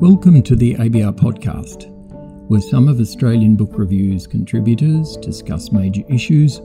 Welcome to the ABR podcast, where some of Australian Book Review's contributors discuss major issues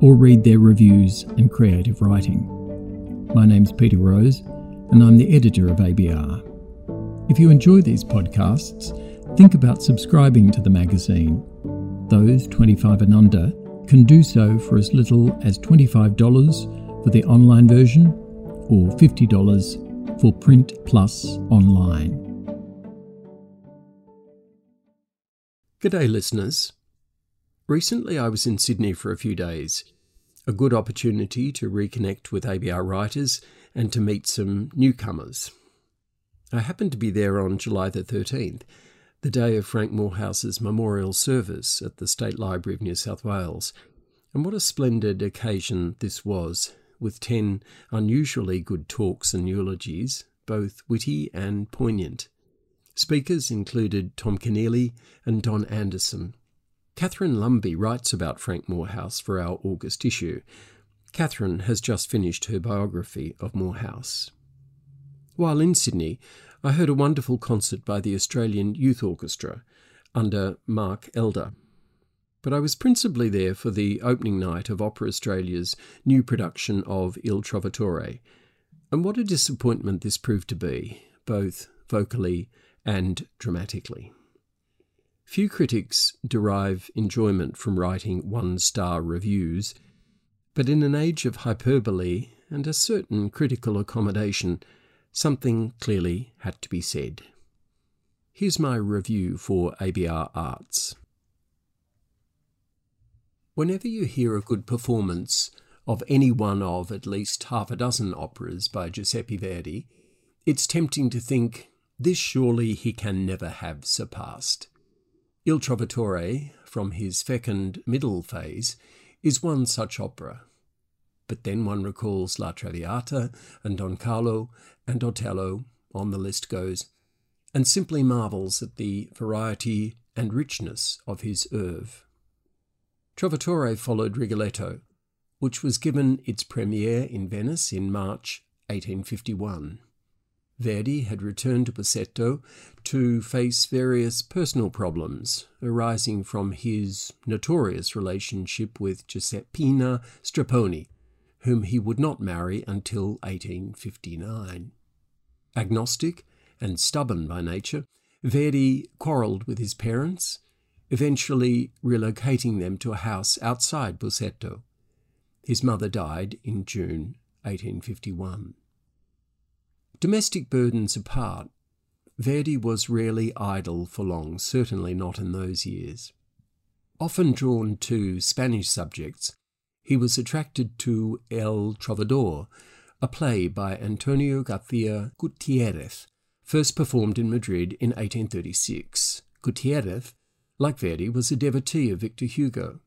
or read their reviews and creative writing. My name's Peter Rose, and I'm the editor of ABR. If you enjoy these podcasts, think about subscribing to the magazine. Those 25 and under can do so for as little as $25 for the online version or $50 for print plus online. G'day, listeners. Recently, I was in Sydney for a few days. A good opportunity to reconnect with ABR writers and to meet some newcomers. I happened to be there on July the 13th, the day of Frank Moorhouse's memorial service at the State Library of New South Wales. And what a splendid occasion this was, with ten unusually good talks and eulogies, both witty and poignant. Speakers included Tom Keneally and Don Anderson. Catherine Lumby writes about Frank Moorhouse for our August issue. Catherine has just finished her biography of Moorhouse. While in Sydney, I heard a wonderful concert by the Australian Youth Orchestra under Mark Elder. But I was principally there for the opening night of Opera Australia's new production of Il Trovatore. And what a disappointment this proved to be, both vocally and dramatically. Few critics derive enjoyment from writing one star reviews, but in an age of hyperbole and a certain critical accommodation, something clearly had to be said. Here's my review for ABR Arts. Whenever you hear a good performance of any one of at least half a dozen operas by Giuseppe Verdi, it's tempting to think this surely he can never have surpassed. Il Trovatore, from his fecund middle phase, is one such opera. But then one recalls La Traviata and Don Carlo and Otello, on the list goes, and simply marvels at the variety and richness of his oeuvre. Trovatore followed Rigoletto, which was given its premiere in Venice in March 1851. Verdi had returned to Busseto to face various personal problems arising from his notorious relationship with Giuseppina Strepponi, whom he would not marry until 1859. Agnostic and stubborn by nature, Verdi quarrelled with his parents, eventually relocating them to a house outside Busseto. His mother died in June 1851. Domestic burdens apart, Verdi was rarely idle for long, certainly not in those years. Often drawn to Spanish subjects, he was attracted to El Trovador, a play by Antonio Garcia Gutierrez, first performed in Madrid in 1836. Gutierrez, like Verdi, was a devotee of Victor Hugo.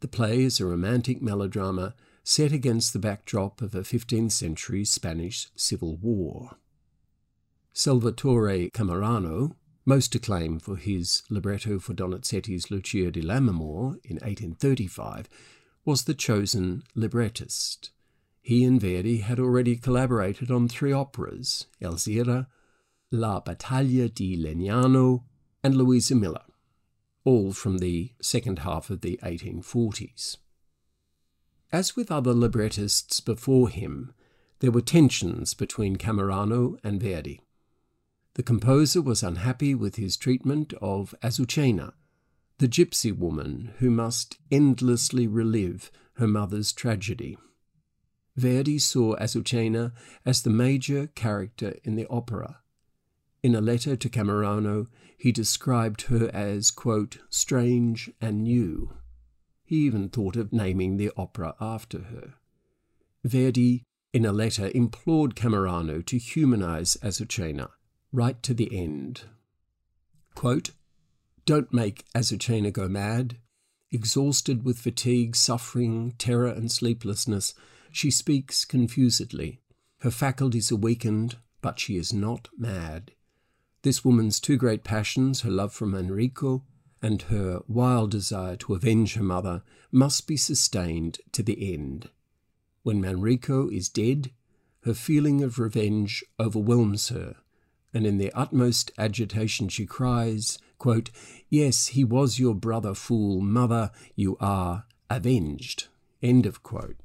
The play is a romantic melodrama set against the backdrop of a 15th century Spanish civil war. Salvatore Cammarano, most acclaimed for his libretto for Donizetti's Lucia di Lammermoor in 1835, was the chosen librettist. He and Verdi had already collaborated on three operas Alzira, La Battaglia di Legnano, and Luisa Miller, all from the second half of the 1840s. As with other librettists before him, there were tensions between Cammarano and Verdi. The composer was unhappy with his treatment of Azucena, the gypsy woman who must endlessly relive her mother's tragedy. Verdi saw Azucena as the major character in the opera. In a letter to Cammarano, he described her as, quote, strange and new. He even thought of naming the opera after her. Verdi, in a letter, implored Cammarano to humanize Azucena right to the end. Quote, Don't make Azucena go mad. Exhausted with fatigue, suffering, terror, and sleeplessness, she speaks confusedly. Her faculties are weakened, but she is not mad. This woman's two great passions, her love for Manrico and her wild desire to avenge her mother must be sustained to the end. When Manrico is dead, her feeling of revenge overwhelms her, and in the utmost agitation she cries, quote, Yes, he was your brother, fool, mother, you are avenged. End of quote.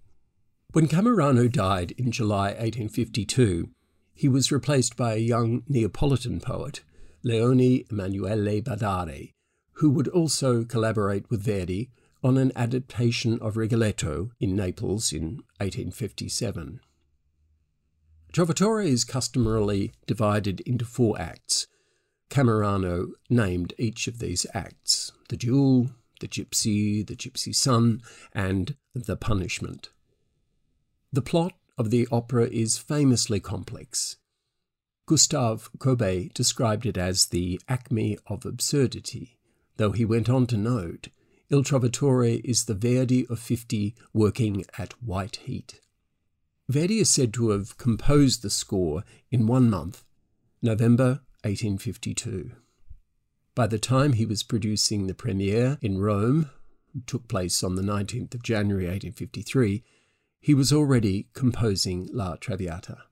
When Cammarano died in July 1852, he was replaced by a young Neapolitan poet, Leone Emanuele Bardare, who would also collaborate with Verdi on an adaptation of Rigoletto in Naples in 1857. Trovatore is customarily divided into four acts. Cammarano named each of these acts the duel, the gypsy, the gypsy son, and the punishment. The plot of the opera is famously complex. Gustave Courbet described it as the acme of absurdity, though he went on to note Il Trovatore is the Verdi of 50 working at white heat. Verdi is said to have composed the score in one month, November 1852. By the time he was producing the premiere in Rome, took place on the 19th of January 1853, he was already composing La Traviata.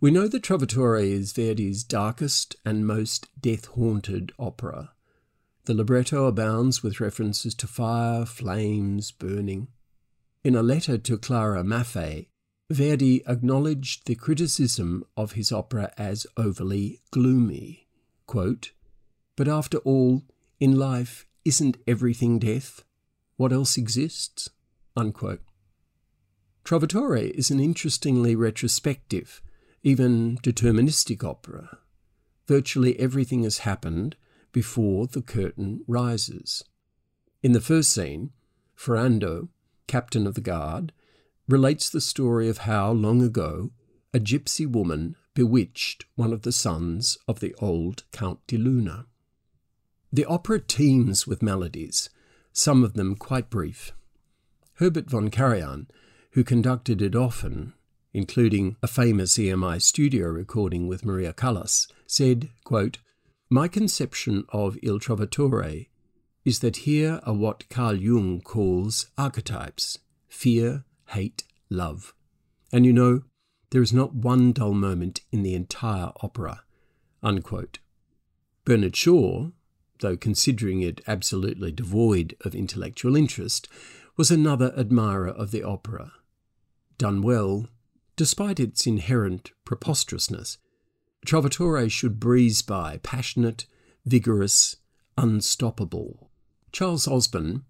We know that Trovatore is Verdi's darkest and most death haunted opera. The libretto abounds with references to fire, flames, burning. In a letter to Clara Maffei, Verdi acknowledged the criticism of his opera as overly gloomy. Quote, but after all, in life, isn't everything death? What else exists? Unquote. Trovatore is an interestingly retrospective, even deterministic opera. Virtually everything has happened before the curtain rises. In the first scene, Ferrando, captain of the guard, relates the story of how, long ago, a gypsy woman bewitched one of the sons of the old Count di Luna. The opera teems with melodies, some of them quite brief. Herbert von Karajan, who conducted it often, including a famous EMI studio recording with Maria Callas, said, quote, My conception of Il Trovatore is that here are what Carl Jung calls archetypes fear, hate, love. And you know, there is not one dull moment in the entire opera. Unquote. Bernard Shaw, though considering it absolutely devoid of intellectual interest, was another admirer of the opera. Done well, despite its inherent preposterousness, Trovatore should breeze by, passionate, vigorous, unstoppable. Charles Osborne,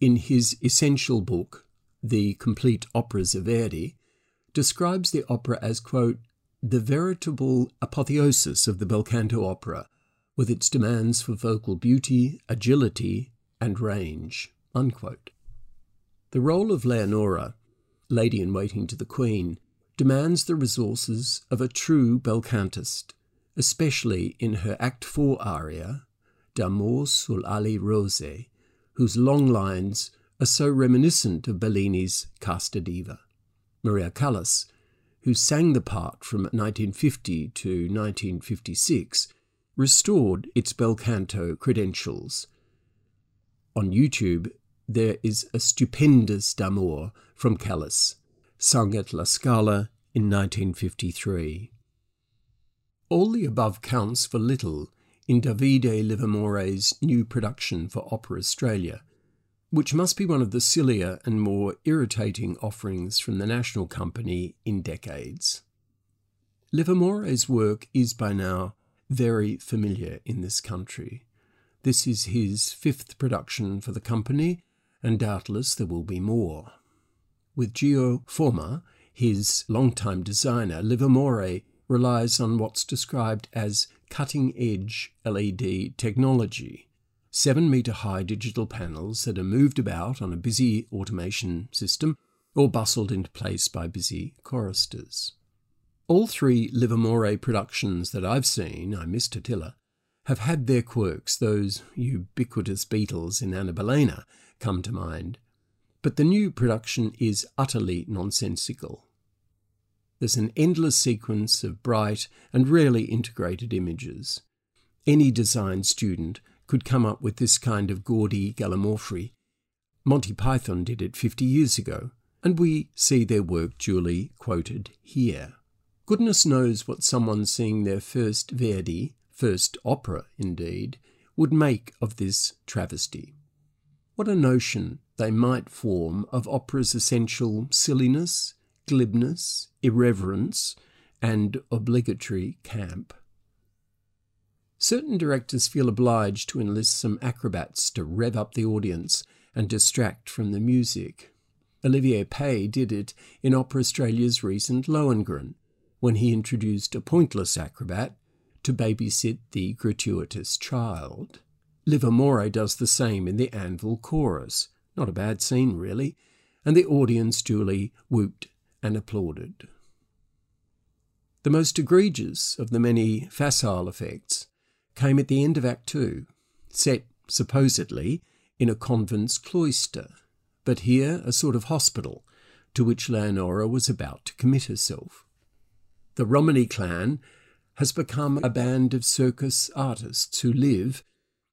in his essential book, The Complete Operas of Verdi, describes the opera as, quote, the veritable apotheosis of the bel canto opera, with its demands for vocal beauty, agility, and range. Unquote. The role of Leonora, lady in waiting to the Queen, demands the resources of a true bel cantist, especially in her Act 4 aria, D'amor sull'ali rosee, whose long lines are so reminiscent of Bellini's Casta Diva. Maria Callas, who sang the part from 1950 to 1956, restored its bel canto credentials. On YouTube, there is a stupendous d'amor from Callas, sung at La Scala in 1953. All the above counts for little in Davide Livermore's new production for Opera Australia, which must be one of the sillier and more irritating offerings from the national company in decades. Livermore's work is by now very familiar in this country. This is his fifth production for the company, and doubtless there will be more. With Gio Forma, his longtime designer, Livermore relies on what's described as cutting edge LED technology. Seven metre high digital panels that are moved about on a busy automation system or bustled into place by busy choristers. All three Livermore productions that I've seen, I miss Totila, have had their quirks. Those ubiquitous beetles in Anna Bolena come to mind. But the new production is utterly nonsensical. There's an endless sequence of bright and rarely integrated images. Any design student could come up with this kind of gaudy gallimaufry. Monty Python did it 50 years ago, and we see their work duly quoted here. Goodness knows what someone seeing their first Verdi, first opera indeed, would make of this travesty. What a notion they might form of opera's essential silliness, glibness, irreverence, and obligatory camp. Certain directors feel obliged to enlist some acrobats to rev up the audience and distract from the music. Olivier Py did it in Opera Australia's recent Lohengrin, when he introduced a pointless acrobat to babysit the gratuitous child. Livermore does the same in the Anvil chorus. Not a bad scene, really, and the audience duly whooped and applauded. The most egregious of the many facile effects came at the end of Act Two, set, supposedly, in a convent's cloister, but here a sort of hospital to which Leonora was about to commit herself. The Romany clan has become a band of circus artists who live,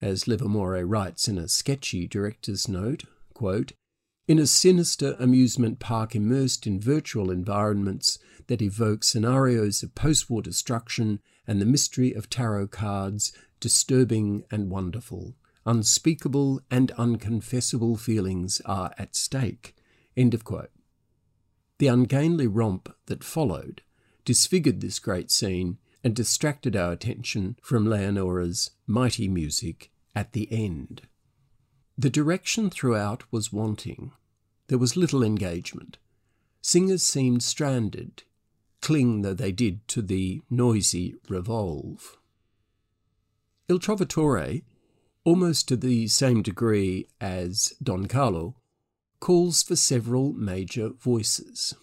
as Livermore writes in a sketchy director's note, quote, in a sinister amusement park immersed in virtual environments that evoke scenarios of post war destruction and the mystery of tarot cards, disturbing and wonderful. Unspeakable and unconfessable feelings are at stake. End of quote. The ungainly romp that followed disfigured this great scene and distracted our attention from Leonora's mighty music at the end. The direction throughout was wanting. There was little engagement. Singers seemed stranded, cling though they did to the noisy revolve. Il Trovatore, almost to the same degree as Don Carlo, calls for several major voices.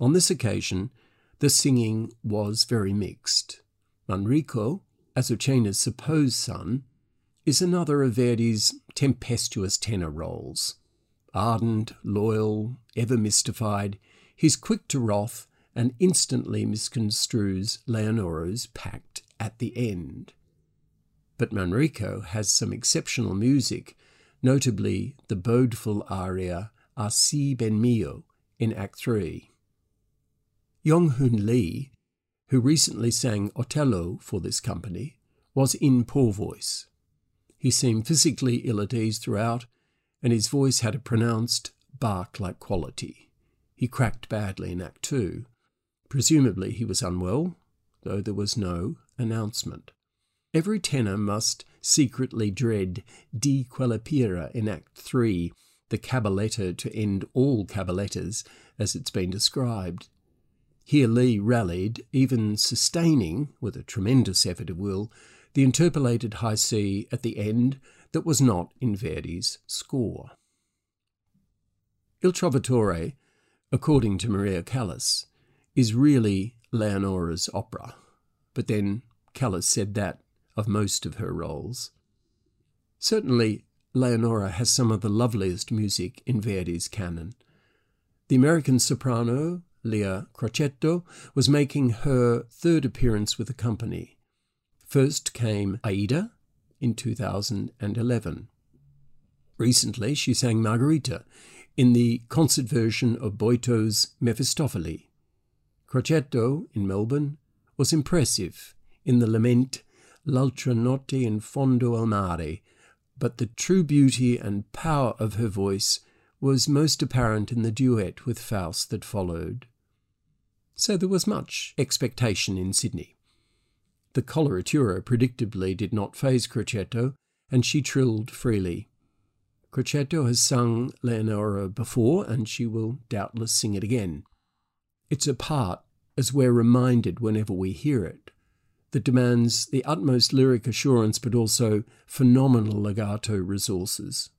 On this occasion, the singing was very mixed. Manrico, Azucena's supposed son, is another of Verdi's tempestuous tenor roles. Ardent, loyal, ever mystified, he's quick to wrath and instantly misconstrues Leonora's pact at the end. But Manrico has some exceptional music, notably the bodeful aria Assi ben mio in Act 3. Yong Hoon Lee, who recently sang Otello for this company, was in poor voice. He seemed physically ill at ease throughout, and his voice had a pronounced bark like quality. He cracked badly in Act Two. Presumably he was unwell, though there was no announcement. Every tenor must secretly dread Di quella pira in Act Three, the cabaletta to end all cabalettas, as it's been described. Here Lee rallied, even sustaining, with a tremendous effort of will, the interpolated high C at the end that was not in Verdi's score. Il Trovatore, according to Maria Callas, is really Leonora's opera, but then Callas said that of most of her roles. Certainly, Leonora has some of the loveliest music in Verdi's canon. The American soprano, Leah Crocetto, was making her third appearance with the company. First came Aida in 2011. Recently, she sang Margherita in the concert version of Boito's Mefistofele. Crocetto, in Melbourne, was impressive in the lament L'altra notte in fondo al mare, but the true beauty and power of her voice was most apparent in the duet with Faust that followed. So there was much expectation in Sydney. The coloratura predictably did not phase Crocetto, and she trilled freely. Crocetto has sung Leonora before, and she will doubtless sing it again. It's a part, as we're reminded whenever we hear it, that demands the utmost lyric assurance but also phenomenal legato resources.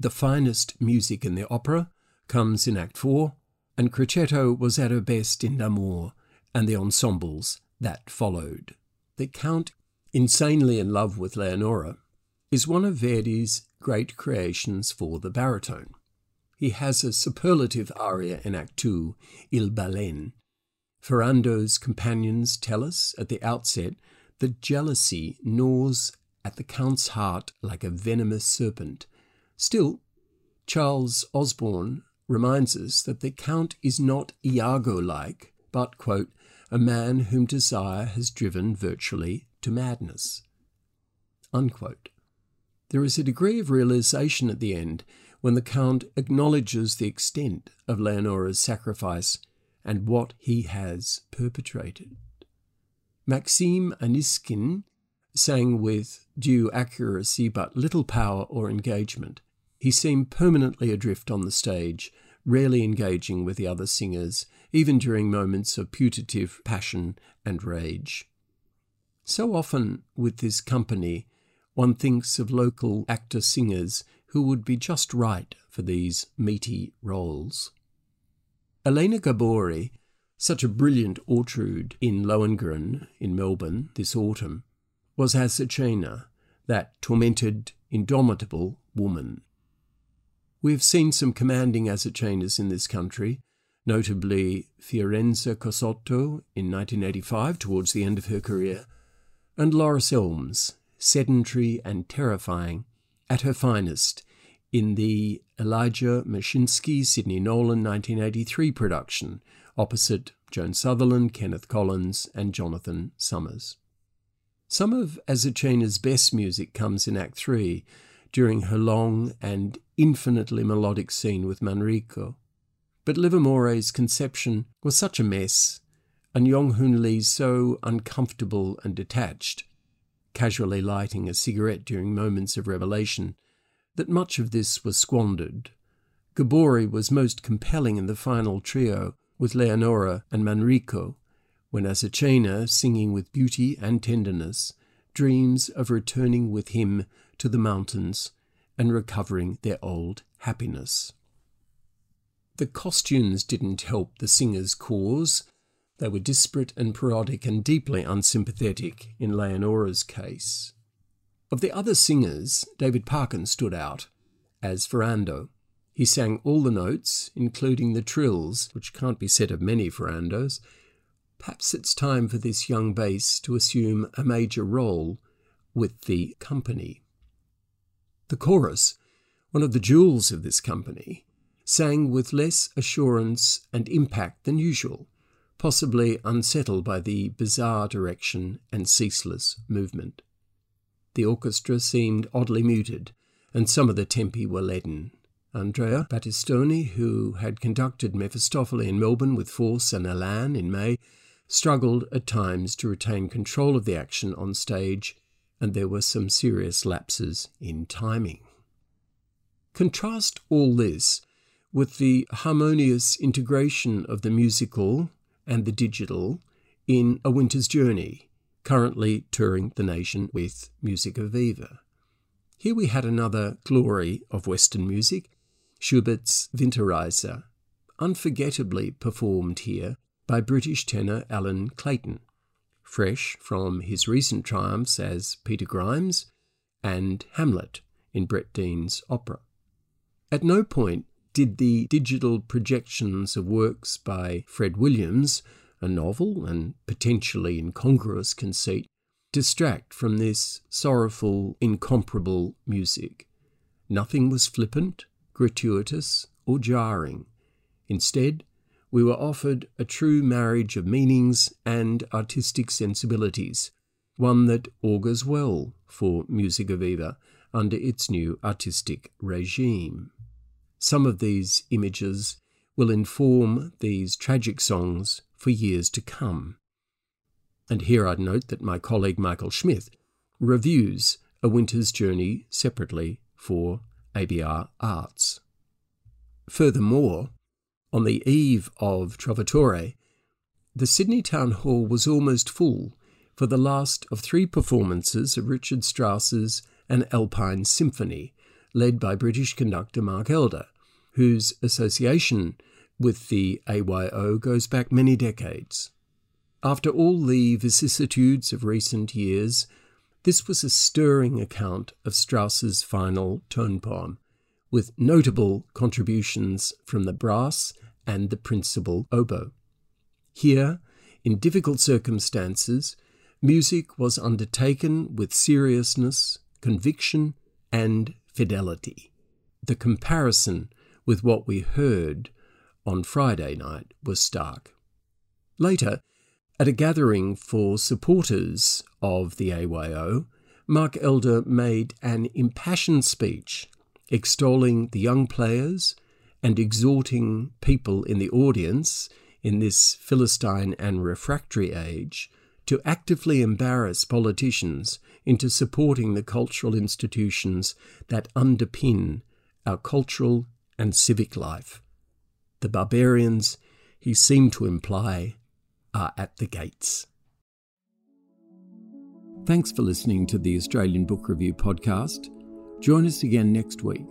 The finest music in the opera comes in Act 4, and Crocetto was at her best in L'amour and the ensembles that followed. The Count, insanely in love with Leonora, is one of Verdi's great creations for the baritone. He has a superlative aria in Act 2, Il Balen. Ferrando's companions tell us at the outset that jealousy gnaws at the Count's heart like a venomous serpent. Still, Charles Osborne reminds us that the Count is not Iago like, but, quote, a man whom desire has driven virtually to madness. Unquote. There is a degree of realization at the end when the Count acknowledges the extent of Leonora's sacrifice and what he has perpetrated. Maxime Aniskin sang with due accuracy but little power or engagement. He seemed permanently adrift on the stage, rarely engaging with the other singers, even during moments of putative passion and rage. So often with this company, one thinks of local actor singers who would be just right for these meaty roles. Elena Gabouri, such a brilliant Ortrud in Lohengrin in Melbourne this autumn, was Azucena, that tormented, indomitable woman. We have seen some commanding Azucenas in this country, notably Fiorenza Cosotto in 1985 towards the end of her career, and Lauris Elms, sedentary and terrifying, at her finest in the Elijah Moshinsky Sidney Nolan 1983 production opposite Joan Sutherland, Kenneth Collins, and Jonathan Summers. Some of Azucena's best music comes in Act 3 during her long and infinitely melodic scene with Manrico. But Livermore's conception was such a mess, and Yong Hoon Lee so uncomfortable and detached, casually lighting a cigarette during moments of revelation, that much of this was squandered. Gabouri was most compelling in the final trio with Leonora and Manrico, when Azucena, singing with beauty and tenderness, dreams of returning with him to the mountains and recovering their old happiness. The costumes didn't help the singer's cause. They were disparate and parodic and deeply unsympathetic in Leonora's case. Of the other singers, David Parkin stood out as Ferrando. He sang all the notes, including the trills, which can't be said of many Ferrandos. Perhaps it's time for this young bass to assume a major role with the company. The chorus, one of the jewels of this company, sang with less assurance and impact than usual, possibly unsettled by the bizarre direction and ceaseless movement. The orchestra seemed oddly muted, and some of the tempi were leaden. Andrea Battistoni, who had conducted Mephistopheles in Melbourne with force and elan in May, struggled at times to retain control of the action on stage and there were some serious lapses in timing. Contrast all this with the harmonious integration of the musical and the digital in A Winter's Journey, currently touring the nation with Musica Viva. Here we had another glory of Western music, Schubert's Winterreise, unforgettably performed here by British tenor Allan Clayton fresh from his recent triumphs as Peter Grimes and Hamlet in Brett Dean's opera. At no point did the digital projections of works by Fred Williams, a novel and potentially incongruous conceit, distract from this sorrowful, incomparable music. Nothing was flippant, gratuitous, or jarring. Instead, we were offered a true marriage of meanings and artistic sensibilities, one that augurs well for Musica Viva under its new artistic regime. Some of these images will inform these tragic songs for years to come. And here I'd note that my colleague Michael Shmith reviews A Winter's Journey separately for ABR Arts. Furthermore, on the eve of Trovatore, the Sydney Town Hall was almost full for the last of three performances of Richard Strauss's An Alpine Symphony, led by British conductor Mark Elder, whose association with the AYO goes back many decades. After all the vicissitudes of recent years, this was a stirring account of Strauss's final tone poem, with notable contributions from the brass and the principal oboe. Here, in difficult circumstances, music was undertaken with seriousness, conviction, and fidelity. The comparison with what we heard on Friday night was stark. Later, At a gathering for supporters of the AYO, Mark Elder made an impassioned speech extolling the young players and exhorting people in the audience in this Philistine and refractory age to actively embarrass politicians into supporting the cultural institutions that underpin our cultural and civic life. The barbarians, he seemed to imply, are at the gates. Thanks for listening to the Australian Book Review podcast. Join us again next week.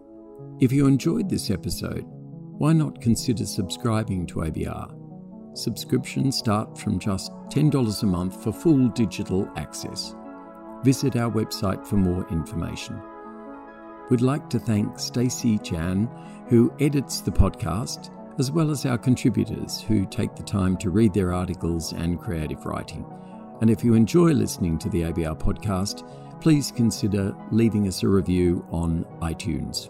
If you enjoyed this episode, why not consider subscribing to ABR? Subscriptions start from just $10 a month for full digital access. Visit our website for more information. We'd like to thank Stacey Chan, who edits the podcast, as well as our contributors who take the time to read their articles and creative writing. And if you enjoy listening to the ABR podcast, please consider leaving us a review on iTunes.